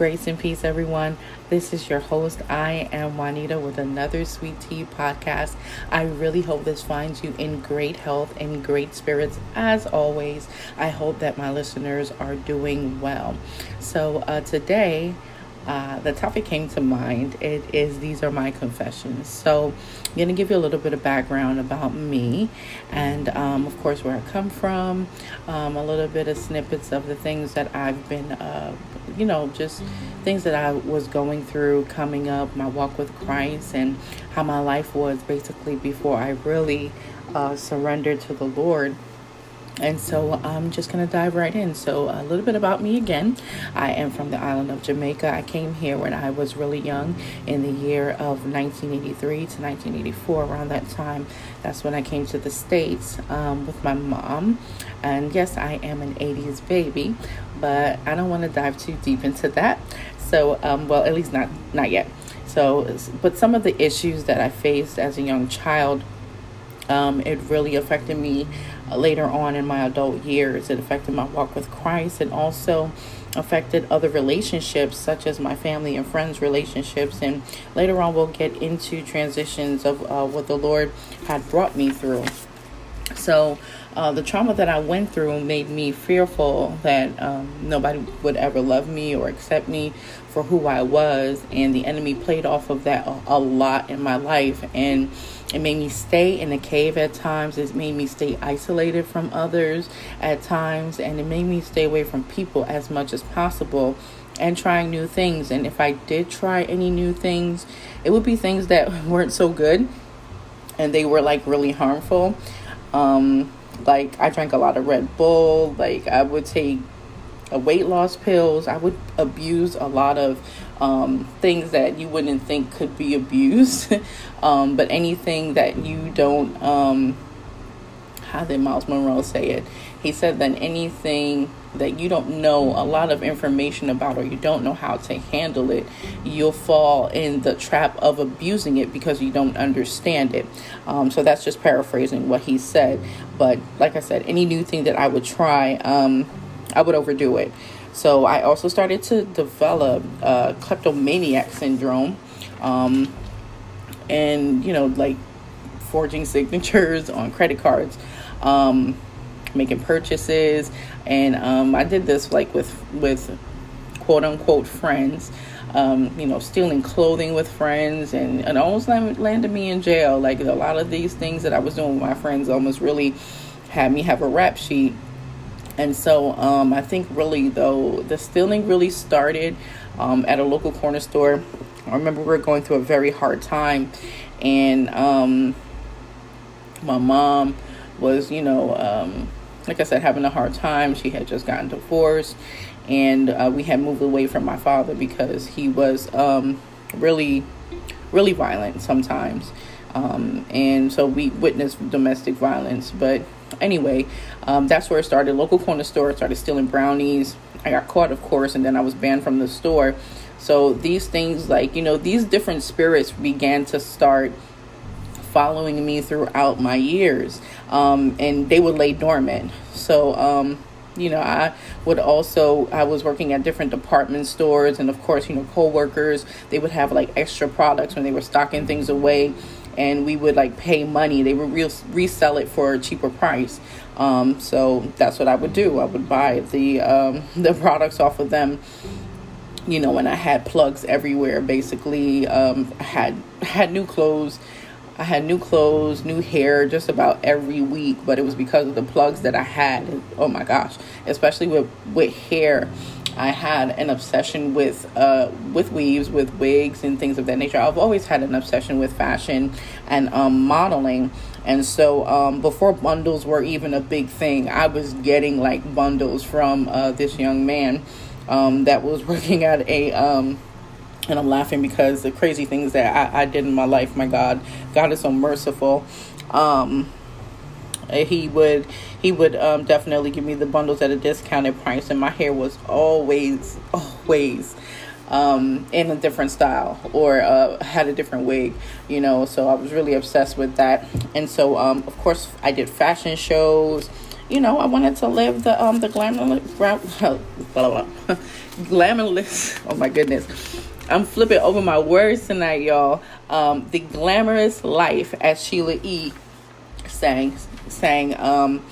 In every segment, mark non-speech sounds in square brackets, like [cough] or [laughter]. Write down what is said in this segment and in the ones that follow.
Grace and peace, everyone. This is your host. I am Juanita with another Sweet Tea podcast. I really hope this finds you in great health and great spirits. As always, I hope that my listeners are doing well. So, uh, today, uh, the topic came to mind. It is These Are My Confessions. So, I'm going to give you a little bit of background about me and, um, of course, where I come from, um, a little bit of snippets of the things that I've been, uh, you know, just things that I was going through coming up, my walk with Christ, and how my life was basically before I really uh, surrendered to the Lord. And so I'm just going to dive right in. So, a little bit about me again. I am from the island of Jamaica. I came here when I was really young in the year of 1983 to 1984. Around that time, that's when I came to the States um, with my mom. And yes, I am an 80s baby, but I don't want to dive too deep into that. So, um, well, at least not not yet. So, but some of the issues that I faced as a young child, um, it really affected me later on in my adult years. It affected my walk with Christ and also affected other relationships, such as my family and friends' relationships. And later on, we'll get into transitions of uh, what the Lord had brought me through. So, uh, the trauma that I went through made me fearful that um, nobody would ever love me or accept me for who I was. And the enemy played off of that a, a lot in my life. And it made me stay in a cave at times. It made me stay isolated from others at times. And it made me stay away from people as much as possible and trying new things. And if I did try any new things, it would be things that [laughs] weren't so good and they were like really harmful. Um, like I drank a lot of Red Bull. Like I would take a weight loss pills. I would abuse a lot of um, things that you wouldn't think could be [laughs] abused. um, but anything that you don't, um, how did Myles Munroe say it? He said that anything that you don't know a lot of information about or you don't know how to handle it, you'll fall in the trap of abusing it because you don't understand it. Um, so that's just paraphrasing what he said. But like I said, any new thing that I would try, um, I would overdo it. So I also started to develop uh, kleptomaniac syndrome, um, and you know, like forging [laughs] signatures on credit cards, um, making purchases, and um, I did this like with with quote unquote friends. Um, you know, stealing clothing with friends, and, and almost landed me in jail. Like a lot of these things that I was doing with my friends almost really had me have a rap sheet and so um, I think really though the stealing really started um, at a local corner store. I remember we were going through a very hard time, and um, my mom was, you know, um, like I said, having a hard time. She had just gotten divorced, and uh, we had moved away from my father because he was um, really, really violent sometimes. Um, and so we witnessed domestic violence. But anyway, um, that's where it started. Local corner store started stealing brownies. I got caught, of course, and then I was banned from the store. So these things, like you know, these different spirits began to start following me throughout my years, um, and they would lay dormant. So um, you know i would also i was working at different department stores and of course you know co-workers they would have like extra products when they were stocking things away and we would like pay money. They would re- resell it for a cheaper price. Um, so that's what I would do. I would buy the um, [laughs] the products off of them. You know, when I had plugs everywhere. Basically, um, had had new clothes. I had new clothes, new hair, just about every week. But it was because of the plugs that I had. Oh my gosh, especially with with hair. I had an obsession with uh, with weaves, with wigs, and things of that nature. I've always had an obsession with fashion and um, modeling, and so um, before bundles were even a big thing, I was getting like bundles from uh, this young man um, that was [laughs] working at a. Um, and I'm laughing because the crazy things that I, I, did in my life, my God, God is so merciful. Um, he would he would um, definitely give me the bundles at a discounted price, and my hair was always always um, in a different style or uh, had a different wig, you know. So I was really obsessed with that, and so um, of course I did fashion shows you know, I wanted to live the um the glamorous, [laughs] glamorous. Oh my goodness, I'm flipping over my words tonight, y'all. Um, the glamorous life, as Sheila E. sang sang um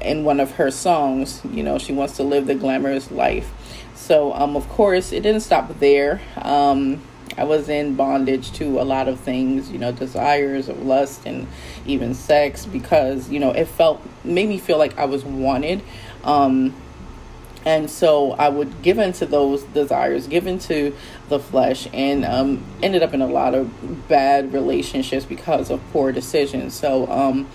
in one of her songs. You know, she wants to live the glamorous life. So um, of course, it didn't stop there. Um, I was in bondage to a lot of things, you know, desires of lust and even sex because, you know, it felt, made me feel like I was wanted. Um, and so I would give into those desires, give into the flesh, and um, ended up in a lot of bad relationships because of poor decisions. So, um,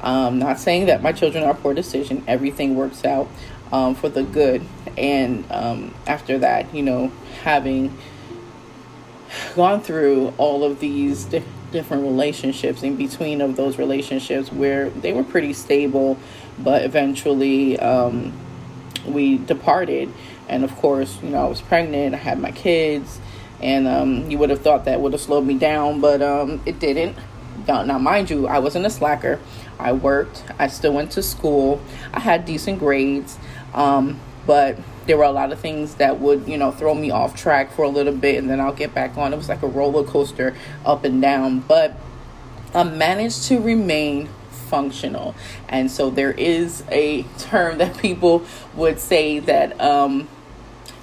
um, not saying that my children are poor decision. Everything works out um, for the good. And um, after that, you know, having gone through all of these di- different relationships in between of those relationships where they were pretty stable but eventually um, we departed. And of course you know i was pregnant i had my kids and um, you would have thought that would have slowed me down but um, it didn't. Now, mind you i wasn't a slacker. I worked i still went to school i had decent grades um, but there were a lot of things that would you know throw me off track for a little bit and then i'll get back on. It was like a roller coaster up and down but i managed to remain functional and so there is a term that [laughs] people would say that um,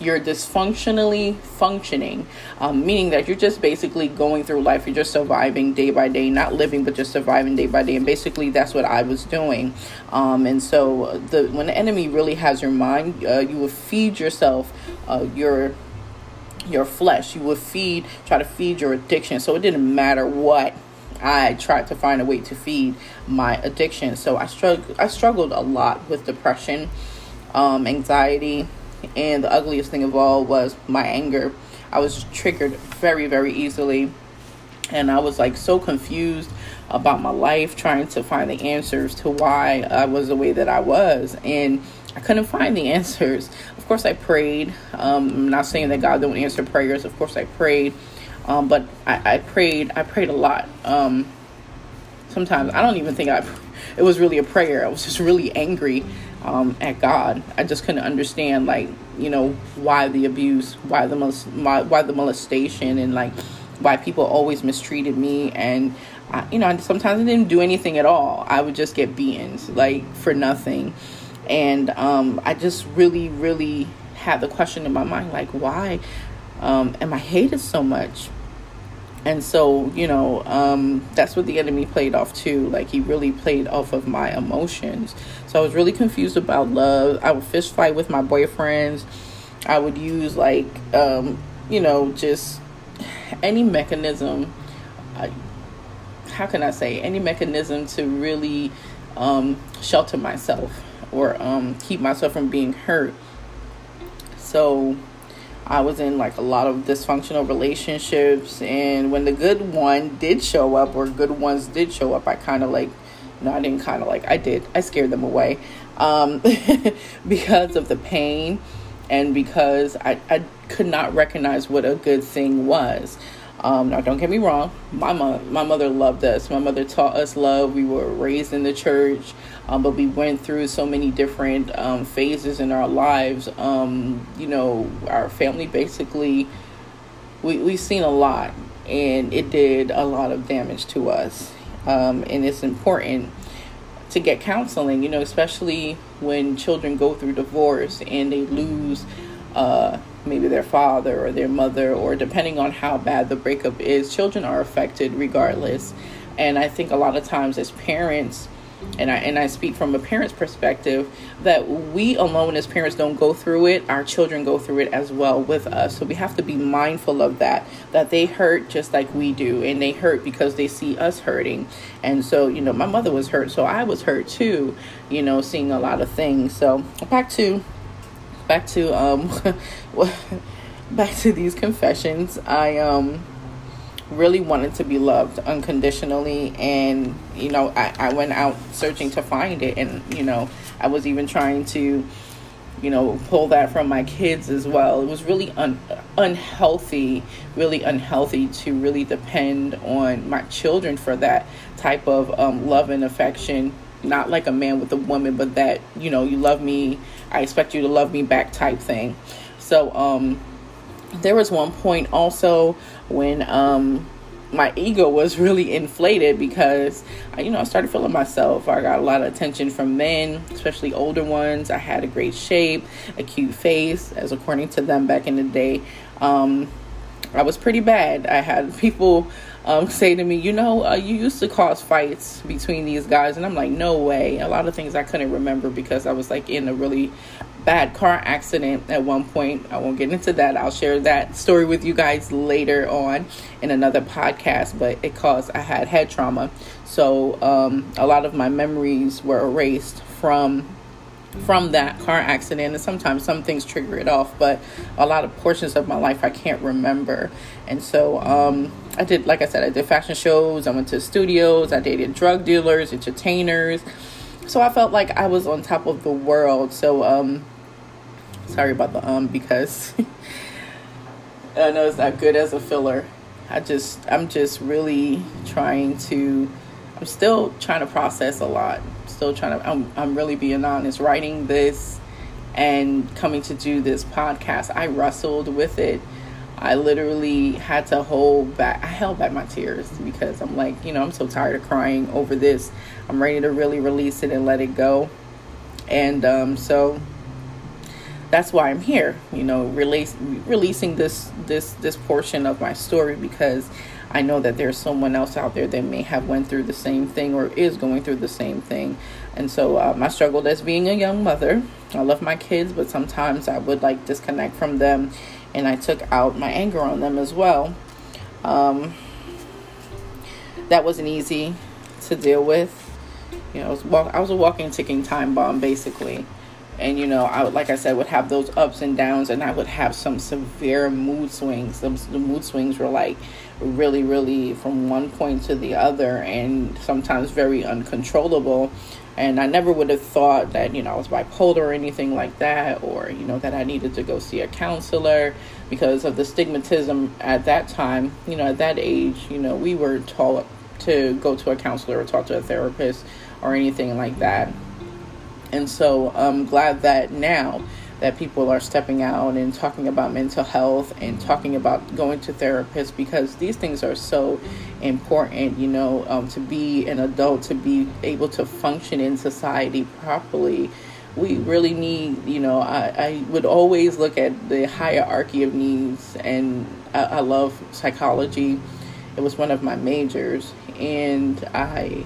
you're dysfunctionally functioning, um, meaning that you're just basically going through life. You're just surviving day by day, not living, but just surviving day by day. And basically, that's what I was doing. Um, and so, the when the enemy really has your mind, uh, you will feed yourself uh, your your flesh. You will feed, try to feed your addiction. So it didn't matter what. I tried to find a way to feed my addiction. So I struggled. I struggled a lot with depression, um, anxiety, and the ugliest thing of all was my anger. I was triggered very, very easily. And I was like so confused about my life, trying to find the answers to why I was the way that I was. And I couldn't find the [laughs] answers. Of course, I prayed. Um, I'm not saying that God don't answer prayers. Of course, I prayed. Um, but I, I, prayed. I prayed a lot. Um, sometimes I don't even think I. It was really a prayer. I was just really angry um, at God. I just couldn't understand, like, you know, why the abuse, why the molest, why the molestation, and like why people always mistreated me. And I, you know, sometimes I didn't do anything at all. I would just get beaten, like for nothing. And um, I just really, really had the question in my mind, like, why um, am I hated so much? and so you know um, that's what the enemy played off too. Like he really played off of my emotions. So i was really confused about love. I would fist fight with my boyfriends. I would use like um, you know just any mechanism. Uh, how can i say? Any mechanism to really um, shelter myself or um, keep myself from being hurt. So I was in like a lot of dysfunctional relationships, and when the good one did show up, or good ones did show up, I kind of like, no, I didn't kind of like, I did, I scared them away um, [laughs] because of the pain and because I, I could not recognize what a good thing was. Um, now, don't get me wrong. My mom, my mother loved us. My mother taught us love. We were raised in the church, um, but we went through so many different um, phases in our lives. Um, you know, our family basically, we we've seen a lot, and it did a lot of damage to us. Um, and it's important to get counseling. You know, especially when children go through divorce and they lose. Uh, maybe their father or their mother, or depending on how bad the breakup is, children are affected regardless. And I think a lot of times as parents, and I and I speak from a parent's perspective that we alone as parents don't go through it our children go through it as well with us. So we have to be mindful of that that they hurt just like we do and they hurt because they see us hurting. And so you know my mother was hurt so I was hurt too you know seeing a lot of things. So back to back to um [laughs] back to these confessions. I um really wanted to be loved unconditionally and you know I, I went out searching to find it and you know i was even trying to you know pull that from my kids as well. It was really un- unhealthy really unhealthy to really depend on my children for that type of um, love and affection. Not like a man with a woman, but that, you know, you love me, I expect you to love me back type thing. So, um, there was one point also when um my ego was [laughs] really inflated because you know I started feeling myself. I got a lot of attention from men, especially older ones. I had a great shape, a cute face, as according to them back in the day. Um, I was pretty bad. I had [laughs] people um, say to me, you know, uh, you used to cause fights between these guys, and I'm like, no way. A lot of things I couldn't remember because I was like in a really bad car accident at one point. I won't get into that. I'll share that story with you guys later on in another podcast, but it caused I had head trauma. So um, a lot of my memories were erased from from that car accident and sometimes some things trigger it off but a lot of portions of my life i can't remember and so um, i did like i said i did fashion shows i went to studios i dated drug dealers entertainers so i felt like i was on top of the world so um, Sorry about the um because [laughs] I know it's not good as a filler. I just I'm just really trying to I'm still trying to process a lot. Still trying to I'm I'm really being honest. Writing this and coming to do this podcast, I wrestled with it. I literally had to hold back I held back my tears because I'm like, you know, I'm so tired of crying over this. I'm ready to really release it and let it go. And um so that's why I'm here, you know, release, releasing this this this portion of my story because I know that there's someone else out there that may have went through the same thing or is going through the same thing. And so um, I struggled as being a young mother. I love my kids, but sometimes I would like disconnect from them, and I took out my anger on them as well. Um, that wasn't easy to deal with. You know, I was, walk- I was a walking ticking time bomb basically and you know i would like i said would have those ups and downs and i would have some severe mood swings. The, the mood swings were like really really from one point to the other and sometimes very uncontrollable. And i never would have thought that you know i was bipolar or anything like that or you know that i needed to go see a counselor because of the stigmatism at that time. You know at that age you know we were taught to go to a counselor or talk to a therapist or anything like that and so I'm glad that now that people are stepping out and talking about mental health and talking about going to therapists because these things are so important, you know, um, to be an adult, to be able to function in society properly. We really need, you know, I, I would always look at the hierarchy of needs, and I, I love psychology. It was one of my majors, and I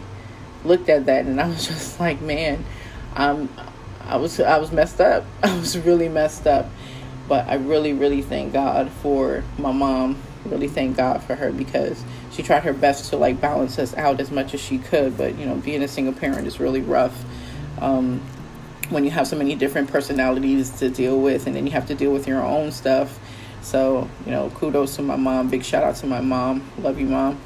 looked at that and I was [laughs] just like, man, I'm I was I was messed up. [laughs] I was really messed up. But I really, really thank God for my mom. Really thank God for her because she tried her best to like balance us out as much as she could. But you know, being a single parent is really rough. Um, when you have so many different personalities to deal with, and then you have to deal with your own stuff. So, you know, kudos to my mom. Big shout out to my mom. Love you, mom.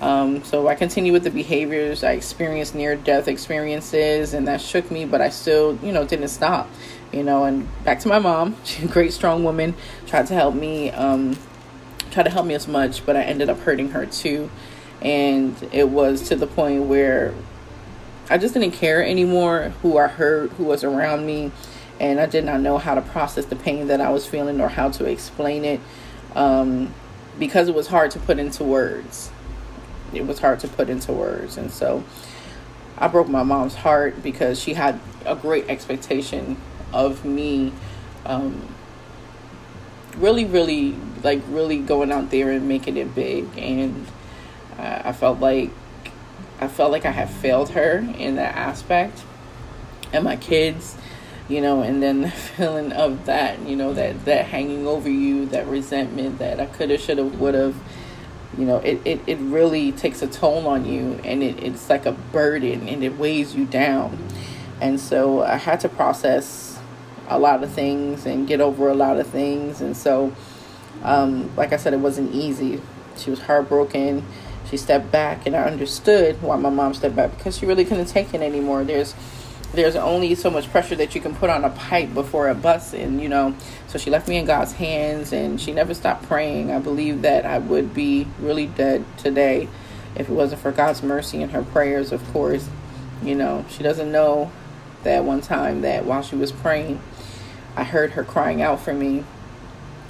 Um, so I continue with the behaviors. I experienced near death experiences, and that shook me, but I still, you know, didn't stop. You know, and back to my mom. [laughs] She's a great, strong woman. Tried to help me, um, tried to help me as much, but I ended up hurting her too. And it was to the point where I just didn't care anymore who I hurt, who was around me, and I did not know how to process the pain that I was feeling or how to explain it um, because it was hard to put into words it was hard to put into words. And so I broke my mom's heart because she had a great expectation of me. Um, really, really, like, really going out there and making it big. And uh, I felt like I felt like I had failed her in that aspect. And my kids, you know, and then the [laughs] feeling of that, you know, that that hanging over you, that resentment that I could have, should have, would have you know it, it, it really takes a toll on you and it, it's like a burden and it weighs you down. And so i had to process a lot of things and get over a lot of things. And so um, like i said it wasn't easy. She was heartbroken. She stepped back and i understood why my mom stepped back because she really couldn't take it anymore. There's there's only so much pressure that you can put on a pipe before it busts and you know so she left me in god's hands and she never stopped praying i believe that i would be really dead today if it wasn't for god's mercy and her prayers of course You know, she doesn't know that one time that while she was praying, I heard her crying out for me.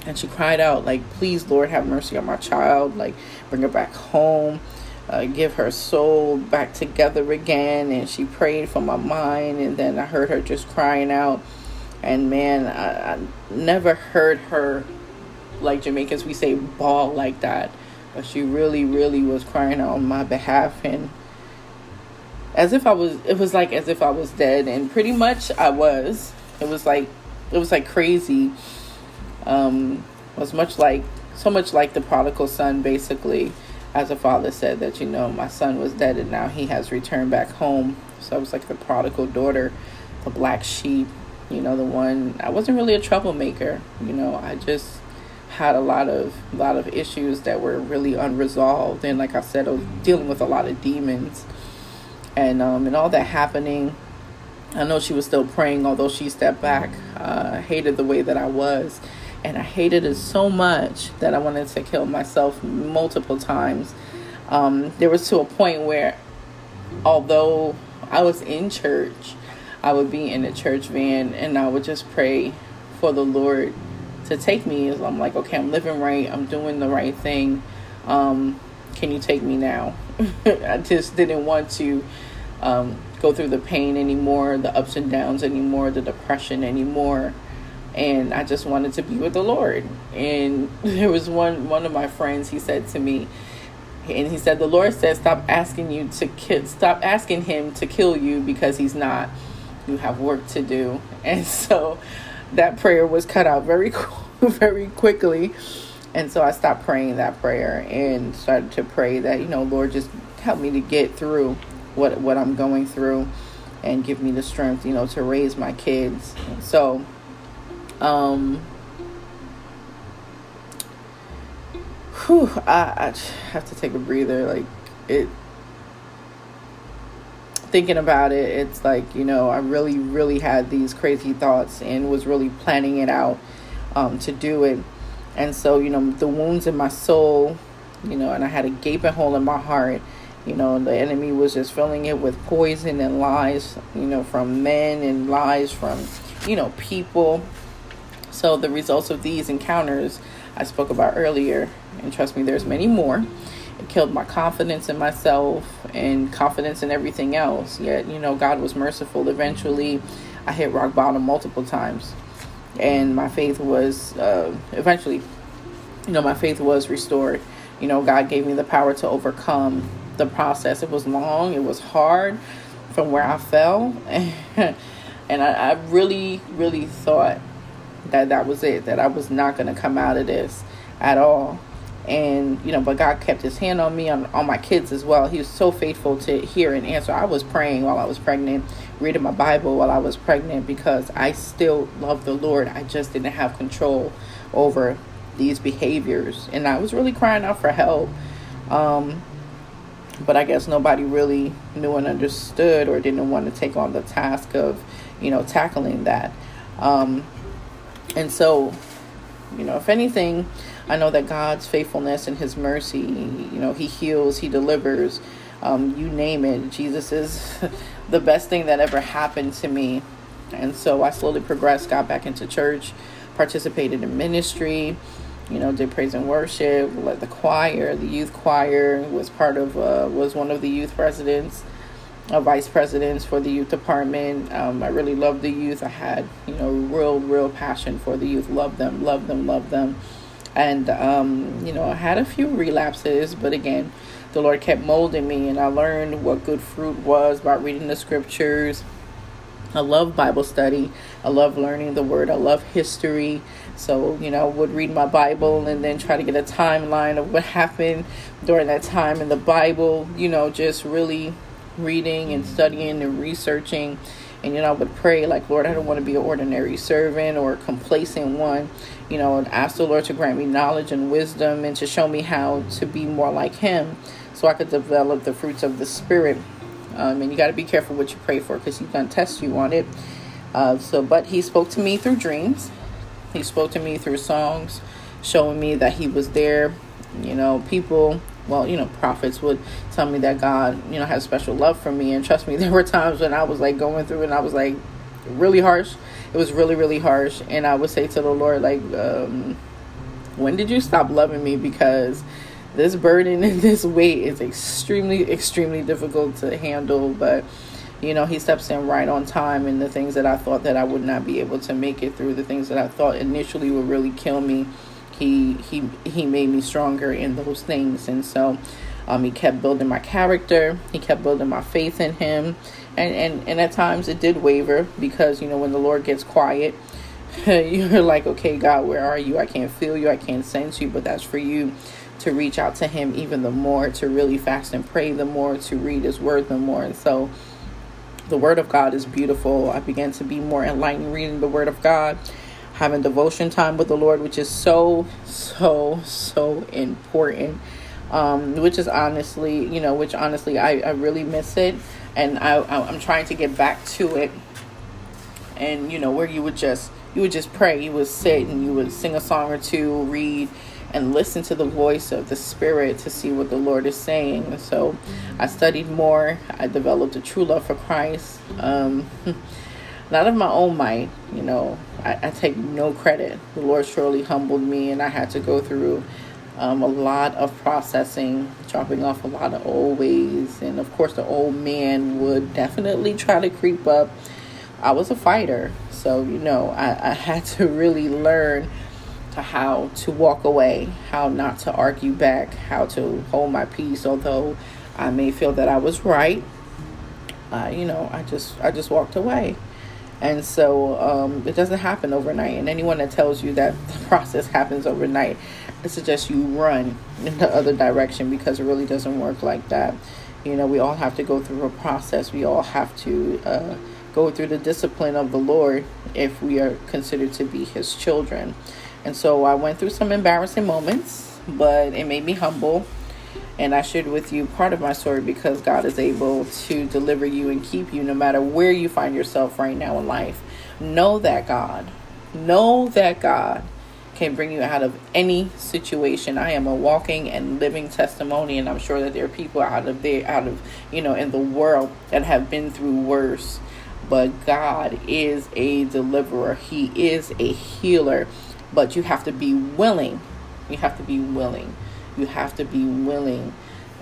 And she cried out, like, please, Lord, have mercy on my child. Like, bring her back home. Uh, give her soul back together again. And she prayed for my mind. And then I heard her just crying out. And man, I, I never heard her, like Jamaicans, we say, bawl like that. But she really, really was crying out on my behalf. And as if I was, it was like as if I was dead. And pretty much I was. It was like it was like crazy. Um, was much like so much like the prodigal son, basically, as a father said that you know my son was dead and now he has returned back home. So I was like the prodigal daughter, the black sheep. You know, the one I wasn't really a troublemaker. You know, I just had a lot of a lot of issues that were really unresolved, and like I said, I was dealing with a lot of demons, and um, and all that happening I know she was still praying, although she stepped back. Uh, hated the way that I was. And I hated it so much that I wanted to kill myself multiple times. Um, there was to a point where, although I was in church, I would be in a church van and I would just pray for the Lord to take me. I'm like, okay, I'm living right. I'm doing the right thing. Um, can you take me now? [laughs] I just didn't want to um, go through the pain anymore, the ups and downs anymore, the depression anymore. And I just wanted to be with the Lord. And [laughs] there was one one of my friends. He said to me, and he said, "The Lord said, stop asking you to kill, stop asking Him to kill you because He's not. You have work to do." [laughs] And so, that prayer was cut out very, [laughs] very quickly. And so I stopped praying that prayer and started to pray that you know, Lord, just help me to get through what what I'm going through and give me the strength, you know, to raise my kids. So um whew, I, I have to take a breather. Like it thinking about it it's like you know i really really had these crazy thoughts and was really planning it out um, to do it. And so you know the wounds in my soul you know and i had a gaping hole in my heart. You know, the enemy was just filling it with poison and lies, you know, from men and lies from, you know, people. So the results of these encounters I spoke about earlier, and trust me, there's many more. It killed my confidence in myself and confidence in everything else. Yet, you know, God was merciful. Eventually, I hit rock bottom multiple times, and my faith was uh, eventually, you know, my faith was restored. You know, God gave me the power to overcome the process. It was long, it was hard from where I fell. [laughs] and I, I really, really thought that that was it, that I was not going to come out of this at all. And, you know, but God kept his hand on me, on, on my kids as well. He was so faithful to hear and answer. I was praying while I was pregnant, reading my Bible while I was pregnant because I still love the Lord. I just didn't have control over these behaviors. And I was really crying out for help. Um, but I guess nobody really knew and understood or didn't want to take on the task of, you know, tackling that. Um, and so, you know, if anything, I know that God's faithfulness and His mercy, you know, He heals, He delivers, um, you name it. Jesus is [laughs] the best thing that ever happened to me. And so I slowly progressed, got back into church, participated in ministry, you know, did praise and worship, led the choir, the youth choir, was part of, uh, was one of the youth presidents, uh, vice presidents for the youth department. Um, I really loved the youth. I had, you know, real, real passion for the youth. Love them, love them, love them. And, um, you know, I had a few relapses, but again, the Lord kept molding me, and I learned what good fruit was by reading the scriptures. I love Bible study. I love learning the word. I love history. So, you know, I would read my Bible and then try to get a timeline of what happened during that time in the Bible, you know, just really reading and studying and researching. And, you know, I would pray, like, Lord, I don't want to be an ordinary servant or a complacent one, you know, and ask the Lord to grant me knowledge and wisdom and to show me how to be more like Him so I could develop the fruits of the Spirit. Um, and you got to be careful what you pray for because He's to test you on it. Uh, so, but He spoke to me through dreams he spoke to me through songs, showing me that he was there. You know, people well, you know, prophets would tell me that God, you know, has special love for me. And trust me, [laughs] there were times when I was like going through and I was like really harsh. It was really, really harsh. And I would say to the Lord, like, um, when did you stop loving me? Because this burden [laughs] and this weight is extremely, extremely difficult to handle. But, you know, he steps in right on time. And the things that I thought that I would not be able to make it through, the things that I thought initially would really kill me he he he made me stronger in those things. And so um, he kept building my character. He kept building my faith in him. And, and and at times it did waver because you know when the lord gets quiet [laughs] you're like okay god where are you? I can't feel you. I can't sense you. But that's for you to reach out to him even the more to really fast and pray the more to read his word the more. And so the word of god is beautiful. I began to be more enlightened reading the word of god having devotion time with the Lord, which is so, so, so important. Um, which is honestly, you know, which honestly, I, I really miss it. And I, I'm trying to get back to it. And, you know, where you would just, you would just pray. You would sit and you would sing a song or two, read, and listen to the voice of the Spirit to see what the Lord is saying. So I studied more. I developed a true love for Christ. Um, [laughs] not of my own might, you know, I, I, take no credit. The Lord surely humbled me, and I had to go through um, a lot of processing, chopping off a lot of old ways. And of course, the old man would definitely try to creep up. I was a fighter, so, you know, I, I had to really learn to how to walk away, how not to argue back, how to hold my peace, although I may feel that I was right. Uh, you know, I just I just walked away and so um, it doesn't happen overnight. And anyone that tells you that [laughs] the process happens overnight, I suggest you run in the other direction because it really doesn't work like that. You know, we all have to go through a process. We all have to uh, go through the discipline of the Lord if we are considered to be His children. And so I went through some embarrassing moments, but it made me humble and I shared with you part of my story because God is able to deliver you and keep you no matter where you find yourself right now in life. Know that God, know that God can bring you out of any situation. I am a walking and living testimony, and I'm sure that there are people out of there, out of you know, in the world that have been through worse. But God is a deliverer. He is a healer. But you have to be willing. You have to be willing you have to be willing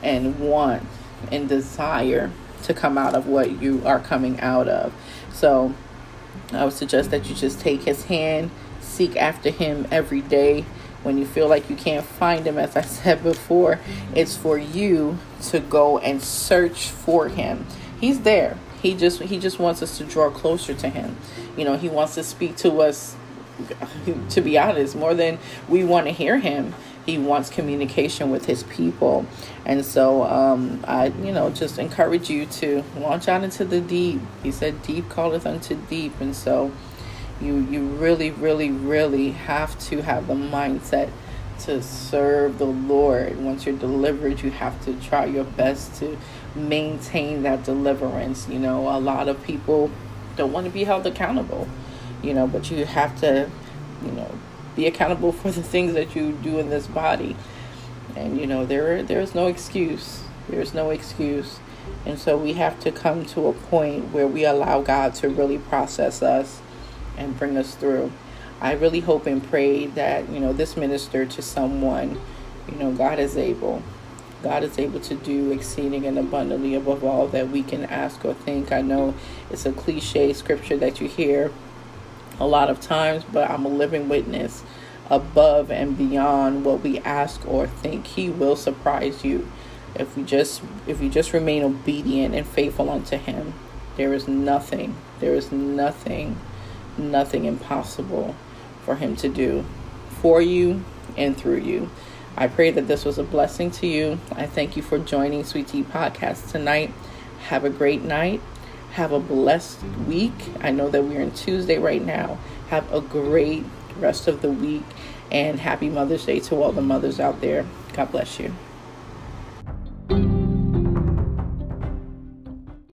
and want and desire to come out of what you are coming out of. So I would suggest that you just take his hand, seek after him every day. When you feel like you can't find him, as I [laughs] said before, it's for you to go and search for him. He's there. He just he just wants us to draw closer to him. You know, he wants to speak to us to be honest, more than we want to hear him he wants communication with his people. And so um, i you know just encourage you to launch out into the deep. He said deep calleth unto deep. And so you you really really really have to have the mindset to serve the lord. Once you're delivered you have to try your best to maintain that deliverance. You know a lot of people don't want to be held accountable you know but you have to you know be accountable for the things that you do in this body. And you know, there there's no excuse. There's no excuse. And so we have to come to a point where we allow God to really process us and bring us through. I really hope and pray that, you know, this minister to someone, you know, God is able. God is able to do exceeding and abundantly above all that we can ask or think. I know it's a cliche scripture that you hear a lot of times, but I'm a living witness above and beyond what we ask or think. He will surprise you if we just if you just remain obedient and faithful unto him. There is nothing, there is nothing, nothing impossible for him to do for you and through you. I pray that this was a blessing to you. I thank you for joining Sweet Tea Podcast tonight. Have a great night have a blessed week. I know that we're in Tuesday right now. Have a great rest of the week and happy Mother's Day to all the mothers out there. God bless you.